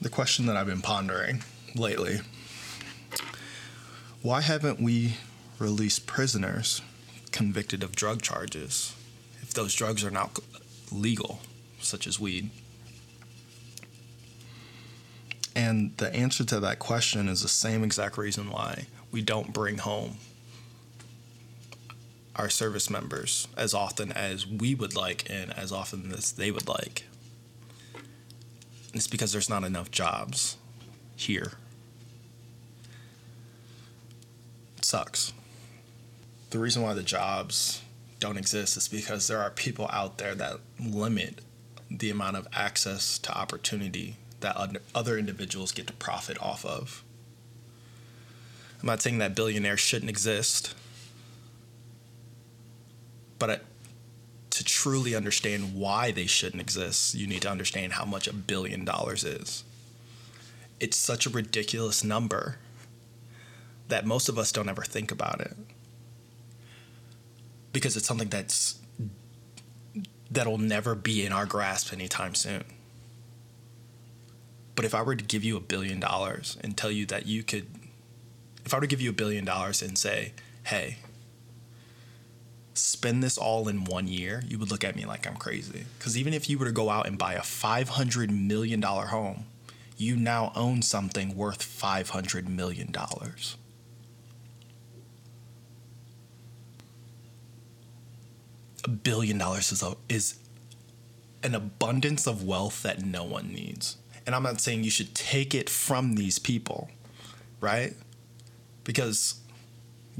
the question that I've been pondering lately why haven't we released prisoners convicted of drug charges if those drugs are now legal, such as weed? And the answer to that question is the same exact reason why we don't bring home our service members as often as we would like and as often as they would like. It's because there's not enough jobs here. It sucks. The reason why the jobs don't exist is because there are people out there that limit the amount of access to opportunity that other individuals get to profit off of. I'm not saying that billionaires shouldn't exist, but to truly understand why they shouldn't exist, you need to understand how much a billion dollars is. It's such a ridiculous number that most of us don't ever think about it because it's something that's that'll never be in our grasp anytime soon. But if I were to give you a billion dollars and tell you that you could if I were to give you a billion dollars and say, "Hey, spend this all in one year, you would look at me like I'm crazy. Because even if you were to go out and buy a $500 million home, you now own something worth $500 million. A billion dollars is, a, is an abundance of wealth that no one needs. And I'm not saying you should take it from these people, right? Because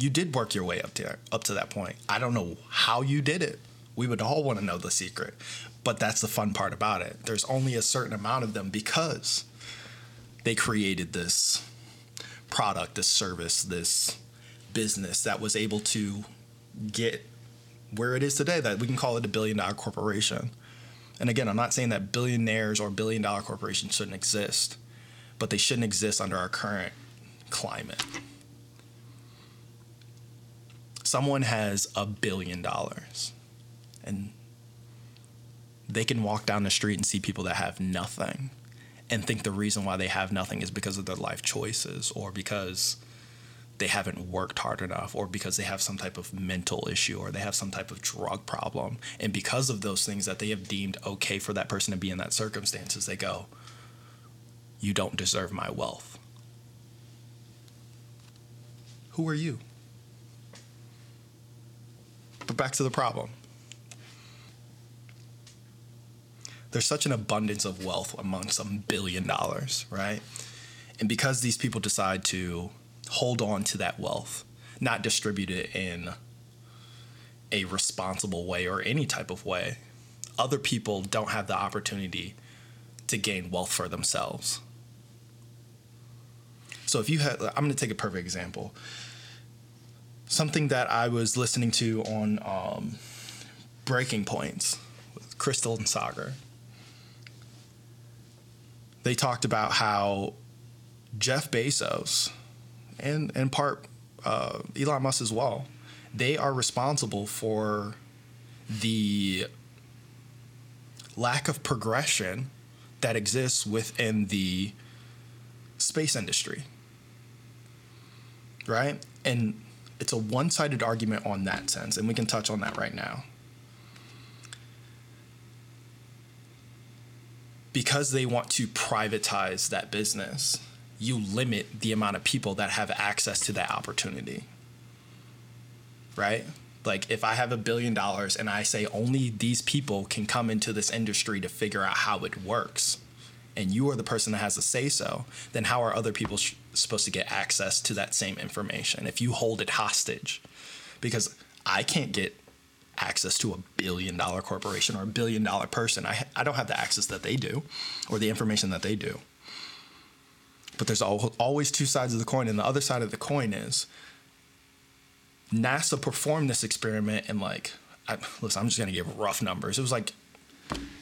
you did work your way up to up to that point. I don't know how you did it. We would all want to know the secret. But that's the fun part about it. There's only a certain amount of them because they created this product, this service, this business that was able to get where it is today that we can call it a billion dollar corporation. And again, I'm not saying that billionaires or billion dollar corporations shouldn't exist, but they shouldn't exist under our current climate someone has a billion dollars and they can walk down the street and see people that have nothing and think the reason why they have nothing is because of their life choices or because they haven't worked hard enough or because they have some type of mental issue or they have some type of drug problem. And because of those things that they have deemed okay for that person to be in that circumstances they go you don't deserve my wealth. Who are you but back to the problem. There's such an abundance of wealth amongst some billion dollars, right? And because these people decide to hold on to that wealth, not distribute it in a responsible way or any type of way, other people don't have the opportunity to gain wealth for themselves. So if you had, I'm going to take a perfect example something that I was listening to on um, Breaking Points with Krystal and Sagar. They talked about how Jeff Bezos and in part uh, Elon Musk as well, they are responsible for the lack of progression that exists within the space industry. Right? And it's a one-sided argument on that sense, and we can touch on that right now. Because they want to privatize that business, you limit the amount of people that have access to that opportunity. Right? Like if I have a billion dollars and I say only these people can come into this industry to figure out how it works, and you are the person that has to say so, then how are other people sh- supposed to get access to that same information if you hold it hostage? Because I can't get access to a billion dollar corporation or a billion dollar person. I, I don't have the access that they do or the information that they do. But there's always two sides of the coin. And the other side of the coin is NASA performed this experiment in like, I, listen, I'm just going to give rough numbers. It was like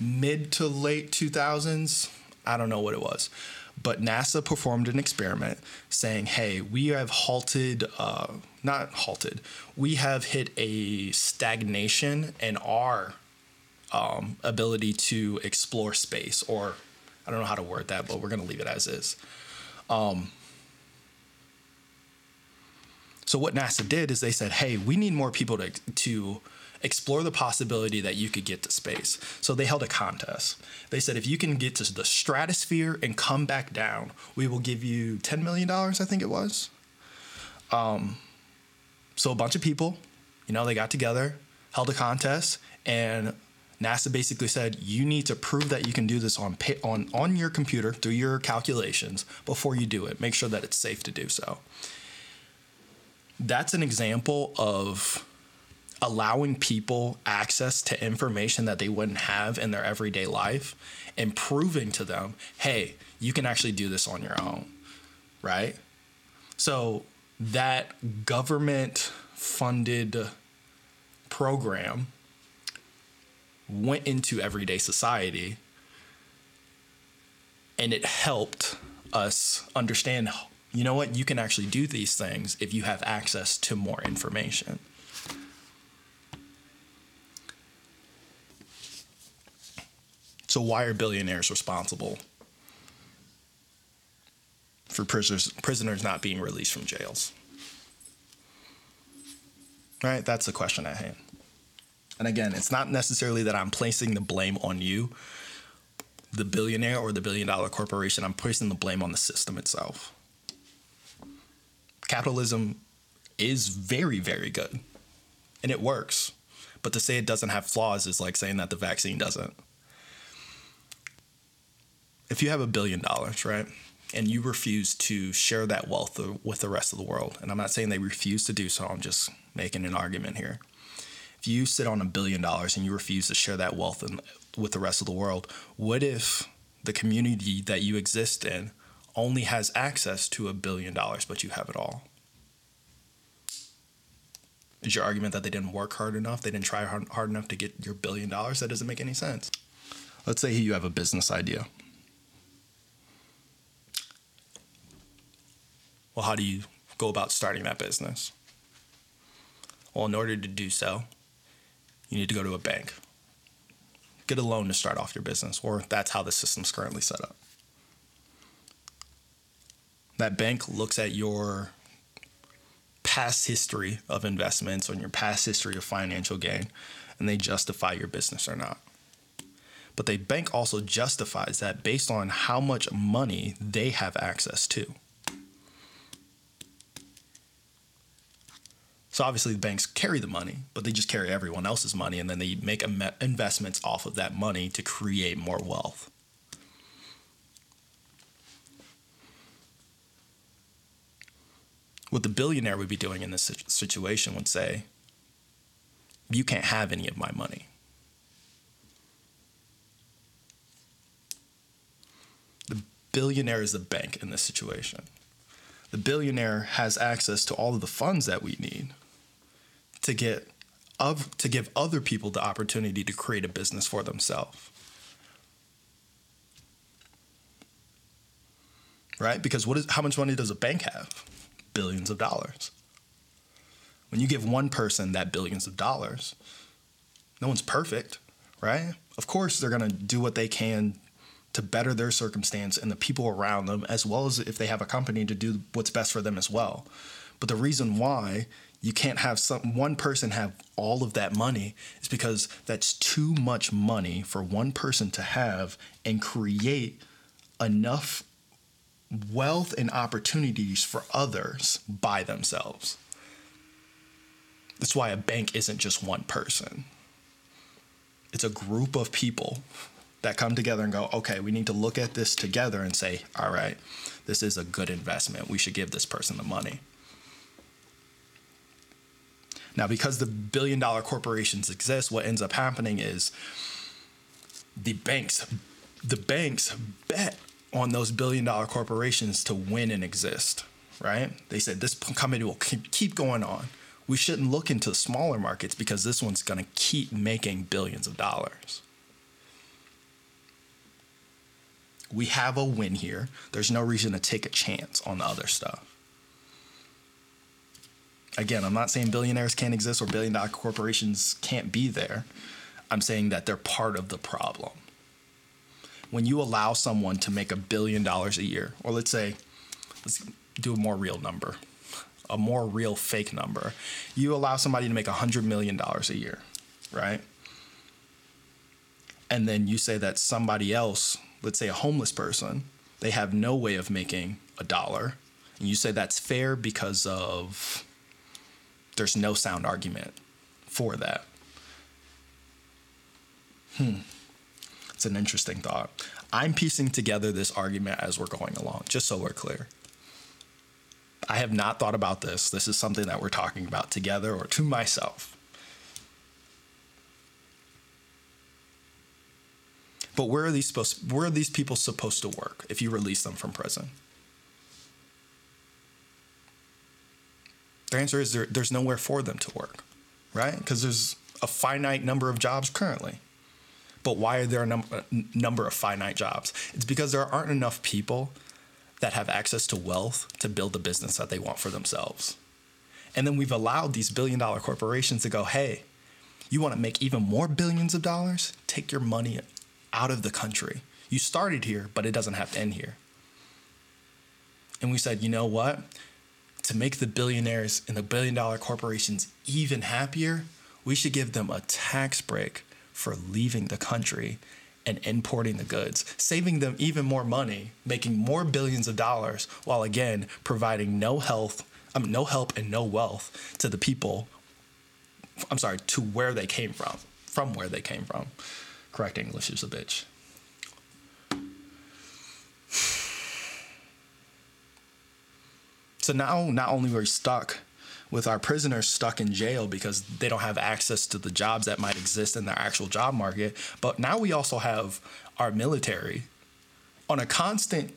mid to late 2000s, I don't know what it was. But NASA performed an experiment saying, hey, we have halted, uh, not halted, we have hit a stagnation in our um, ability to explore space, or I don't know how to word that, but we're going to leave it as is. Um, so what NASA did is they said, "Hey, we need more people to to explore the possibility that you could get to space." So they held a contest. They said, "If you can get to the stratosphere and come back down, we will give you 10 million dollars, I think it was." Um so a bunch of people, you know, they got together, held a contest, and NASA basically said you need to prove that you can do this on on on your computer through your calculations before you do it. Make sure that it's safe to do so. That's an example of allowing people access to information that they wouldn't have in their everyday life and proving to them, "Hey, you can actually do this on your own." Right? So that government funded program went into everyday society and it helped us understand you know what you can actually do these things if you have access to more information so why are billionaires responsible for prisoners prisoners not being released from jails right that's the question at hand and again, it's not necessarily that I'm placing the blame on you, the billionaire or the billion dollar corporation. I'm placing the blame on the system itself. Capitalism is very, very good and it works. But to say it doesn't have flaws is like saying that the vaccine doesn't. If you have a billion dollars, right, and you refuse to share that wealth with the rest of the world, and I'm not saying they refuse to do so, I'm just making an argument here if you sit on a billion dollars and you refuse to share that wealth in, with the rest of the world, what if the community that you exist in only has access to a billion dollars, but you have it all? Is your argument that they didn't work hard enough? They didn't try hard, hard enough to get your billion dollars? That doesn't make any sense. Let's say you have a business idea. Well, how do you go about starting that business? Well, in order to do so, you need to go to a bank. Get a loan to start off your business, or that's how the system's currently set up. That bank looks at your past history of investments or your past history of financial gain, and they justify your business or not. But the bank also justifies that based on how much money they have access to. So obviously the banks carry the money, but they just carry everyone else's money and then they make investments off of that money to create more wealth. What the billionaire would be doing in this situation would say, You can't have any of my money. The billionaire is the bank in this situation. The billionaire has access to all of the funds that we need to get of to give other people the opportunity to create a business for themselves. Right? Because what is how much money does a bank have? Billions of dollars. When you give one person that billions of dollars, no one's perfect, right? Of course they're going to do what they can to better their circumstance and the people around them as well as if they have a company to do what's best for them as well. But the reason why you can't have some one person have all of that money is because that's too much money for one person to have and create enough wealth and opportunities for others by themselves. That's why a bank isn't just one person. It's a group of people that come together and go, okay, we need to look at this together and say, all right, this is a good investment. We should give this person the money. Now, because the billion dollar corporations exist, what ends up happening is the banks, the banks bet on those billion dollar corporations to win and exist, right? They said this company will keep going on. We shouldn't look into smaller markets because this one's going to keep making billions of dollars. We have a win here. There's no reason to take a chance on the other stuff again, I'm not saying billionaires can't exist or billion dollar corporations can't be there. I'm saying that they're part of the problem. when you allow someone to make a billion dollars a year, or let's say, let's do a more real number, a more real fake number. You allow somebody to make a hundred million dollars a year, right? And then you say that somebody else, let's say a homeless person, they have no way of making a dollar. And you say that's fair because of there's no sound argument for that. Hmm. It's an interesting thought. I'm piecing together this argument as we're going along, just so we're clear. I have not thought about this. This is something that we're talking about together or to myself. But where are these supposed where are these people supposed to work if you release them from prison? The answer is there, there's nowhere for them to work, right? Because there's a finite number of jobs currently. But why are there a, num- number of finite jobs? It's because there aren't enough people that have access to wealth to build the business that they want for themselves. And then we've allowed these billion dollar corporations to go, hey, you want to make even more billions of dollars? Take your money out of the country. You started here, but it doesn't have to end here. And we said, you know what? To make the billionaires and the billion dollar corporations even happier, we should give them a tax break for leaving the country and importing the goods, saving them even more money, making more billions of dollars, while again providing no health, um, no help and no wealth to the people. I'm sorry, to where they came from, from where they came from. Correct English is a bitch. So now, not only we're stuck with our prisoners stuck in jail because they don't have access to the jobs that might exist in their actual job market. But now we also have our military on a constant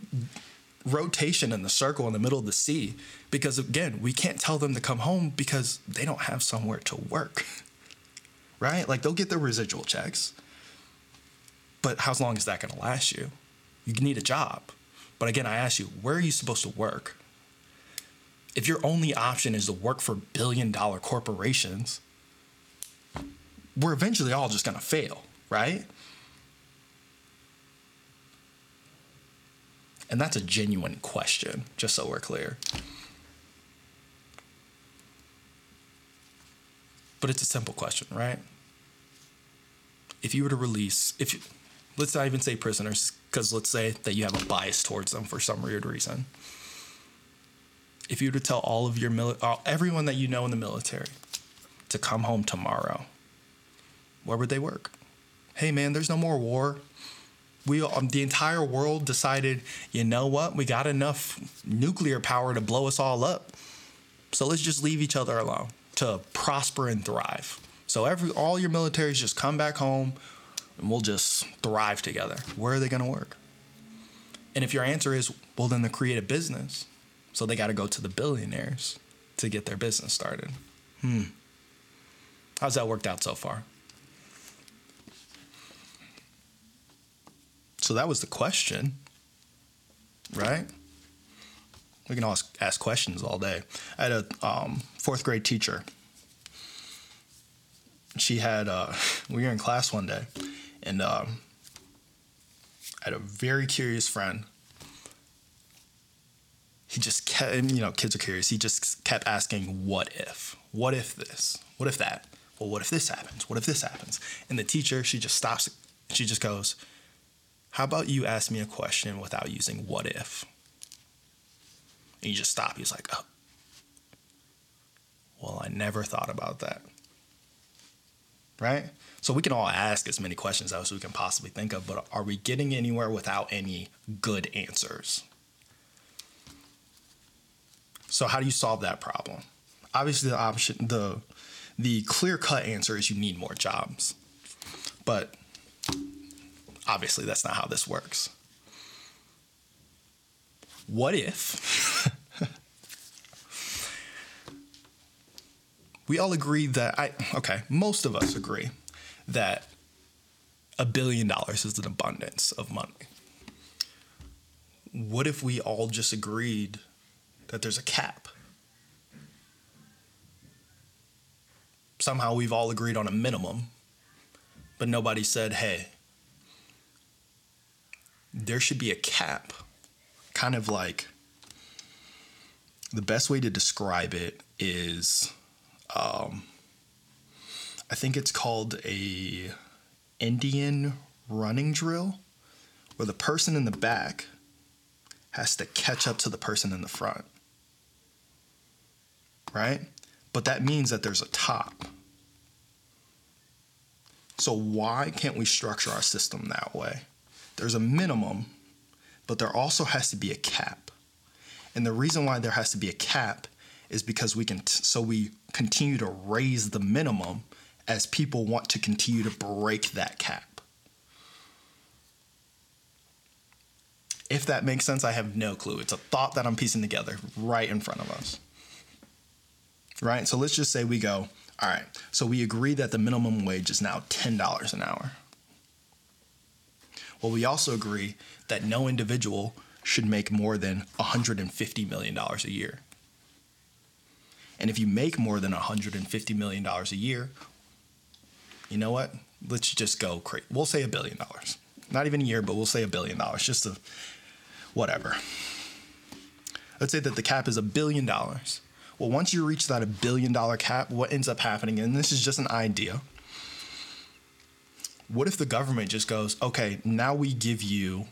rotation in the circle in the middle of the sea because again we can't tell them to come home because they don't have somewhere to work right? Like they'll get their residual checks but how long is that going to last you? You need a job. But again i ask you where are you supposed to work if your only option is to work for billion dollar corporations, we're eventually all just going to fail, right? And that's a genuine question, just so we're clear. But it's a simple question, right? If you were to release, if you, let's not even say prisoners, because let's say that you have a bias towards them for some weird reason if you were to tell all of your mili- uh, everyone that you know in the military to come home tomorrow, where would they work? Hey man, there's no more war. We um, the entire world decided, you know what? We got enough nuclear power to blow us all up. So let's just leave each other alone to prosper and thrive. So every all your militaries just come back home and we'll just thrive together. Where are they going to work? And if your answer is, well, then they create a business. So they got to go to the billionaires to get their business started. Hmm. How's that worked out so far? So that was the question, right? We can ask, questions all day. I had a um, fourth grade teacher. She had, uh, we were in class one day, and um, I had a very curious friend he just kept, you know, kids are curious. He just kept asking, what if? What if this? What if that? Well, what if this happens? What if this happens? And the teacher, she just stops. She just goes, how about you ask me a question without using what if? And you just stop. He's like, oh. Well, I never thought about that. Right? So we can all ask as many questions as we can possibly think of, but are we getting anywhere without any good answers? So how do you solve that problem? Obviously, the option, the the clear cut answer is you need more jobs, but obviously that's not how this works. What if we all agree that I okay, most of us agree that a billion dollars is an abundance of money. What if we all just agreed that there's a cap. Somehow we've all agreed on a minimum, but nobody said, hey, there should be a cap, kind of like the best way to describe it is um, I think it's called a Indian running drill where the person in the back has to catch up to the person in the front. Right? But that means that there's a top. So why can't we structure our system that way? There's a minimum, but there also has to be a cap. And the reason why there has to be a cap is because we can t- so we continue to raise the minimum as people want to continue to break that cap. If that makes sense, I have no clue. It's a thought that I'm piecing together right in front of us. Right? So let's just say we go, all right, so we agree that the minimum wage is now $10 an hour. Well, we also agree that no individual should make more than $150 million a year. And if you make more than $150 million a year, you know what? Let's just go crazy. We'll say a billion dollars. Not even a year, but we'll say a billion dollars, just to whatever. Let's say that the cap is a billion dollars. Well, once you reach that a billion dollar cap, what ends up happening, and this is just an idea, what if the government just goes, okay, now we give you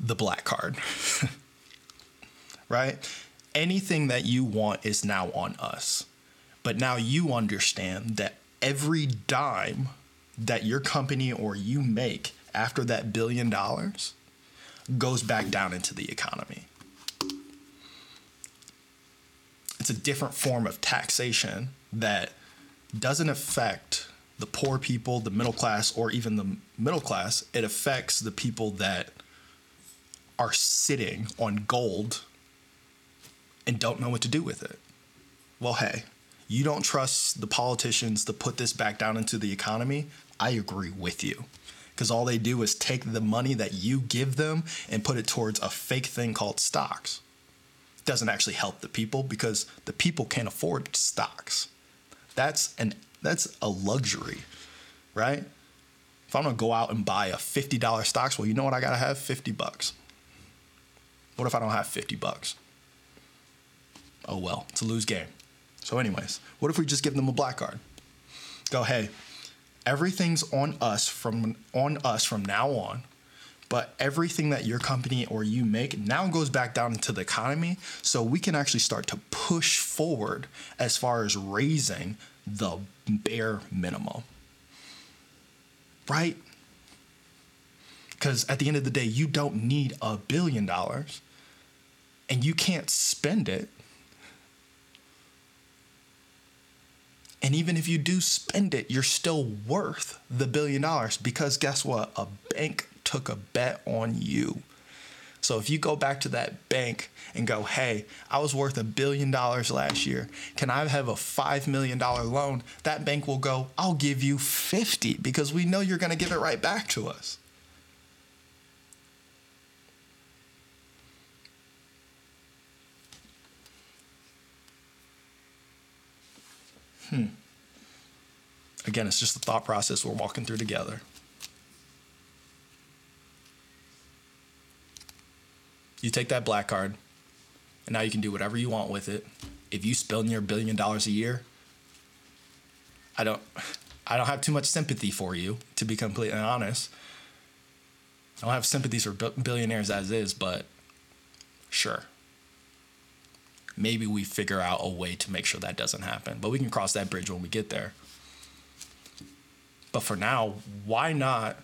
the black card? right? Anything that you want is now on us. But now you understand that every dime that your company or you make after that billion dollars goes back down into the economy. It's a different form of taxation that doesn't affect the poor people, the middle class, or even the middle class. It affects the people that are sitting on gold and don't know what to do with it. Well, hey, you don't trust the politicians to put this back down into the economy. I agree with you. Because all they do is take the money that you give them and put it towards a fake thing called stocks. Doesn't actually help the people because the people can't afford stocks. That's an that's a luxury, right? If I'm gonna go out and buy a $50 stocks, well, you know what I gotta have? 50 bucks. What if I don't have 50 bucks? Oh well, it's a lose game. So, anyways, what if we just give them a black card? Go, hey, everything's on us from on us from now on, but everything that your company or you make now goes back down into the economy, so we can actually start to push forward as far as raising the bare minimum. Right? Because at the end of the day, you don't need a billion dollars and you can't spend it And even if you do spend it, you're still worth the billion dollars because guess what? A bank took a bet on you. So if you go back to that bank and go, hey, I was worth a billion dollars last year. Can I have a $5 million loan? That bank will go, I'll give you 50 because we know you're going to give it right back to us. Hmm. Again, it's just the thought process we're walking through together. You take that black card, and now you can do whatever you want with it. If you spend your billion dollars a year, I don't, I don't have too much sympathy for you, to be completely honest. I don't have sympathies for billionaires as is, but sure maybe we figure out a way to make sure that doesn't happen. But we can cross that bridge when we get there. But for now, why not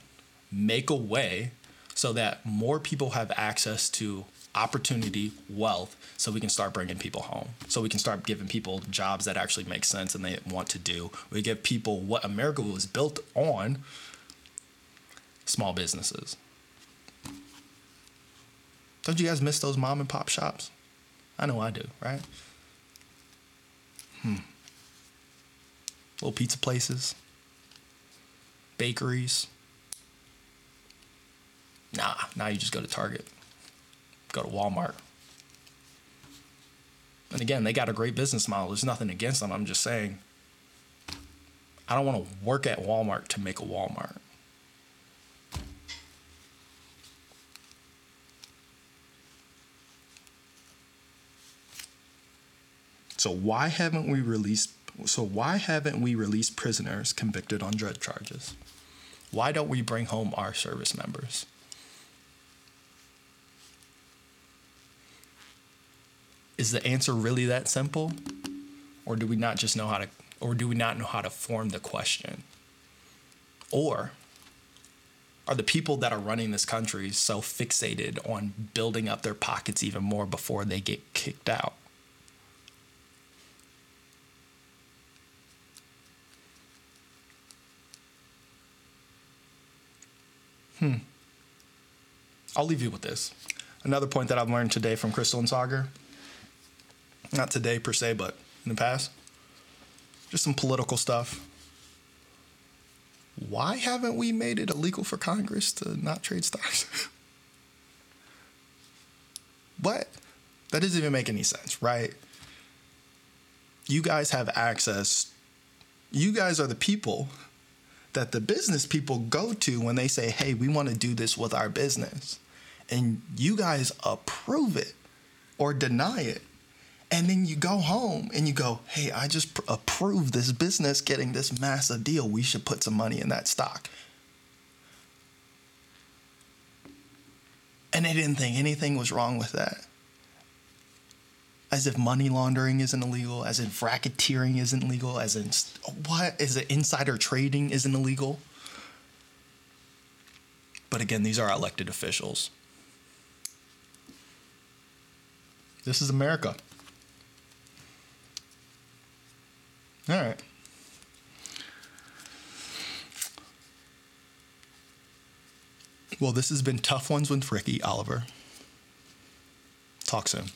make a way so that more people have access to opportunity, wealth, so we can start bringing people home. So we can start giving people jobs that actually make sense and they want to do. We give people what America was built on small businesses. Don't you guys miss those mom and pop shops? I know I do, right? Hmm. Little pizza places, bakeries. Nah, now you just go to Target, go to Walmart. And again, they got a great business model. There's nothing against them. I'm just saying, I don't want to work at Walmart to make a Walmart. So why haven't we released so why haven't we released prisoners convicted on drug charges? Why don't we bring home our service members? Is the answer really that simple? Or do we not just know how to or do we not know how to form the question? Or are the people that are running this country so fixated on building up their pockets even more before they get kicked out? Hmm. I'll leave you with this. Another point that I've learned today from Krystal and Sagar, not today per se, but in the past, just some political stuff. Why haven't we made it illegal for Congress to not trade stocks? what? That doesn't even make any sense, right? You guys have access. You guys are the people that the business people go to when they say, hey, we want to do this with our business. And you guys approve it or deny it. And then you go home and you go, hey, I just pr- approve this business getting this massive deal. We should put some money in that stock. And they didn't think anything was wrong with that. As if money laundering isn't illegal, as if racketeering isn't legal, as in what? Is it insider trading isn't illegal? But again, these are elected officials. This is America. All right. Well, this has been Tough Ones with Ricky Oliver. Talk soon.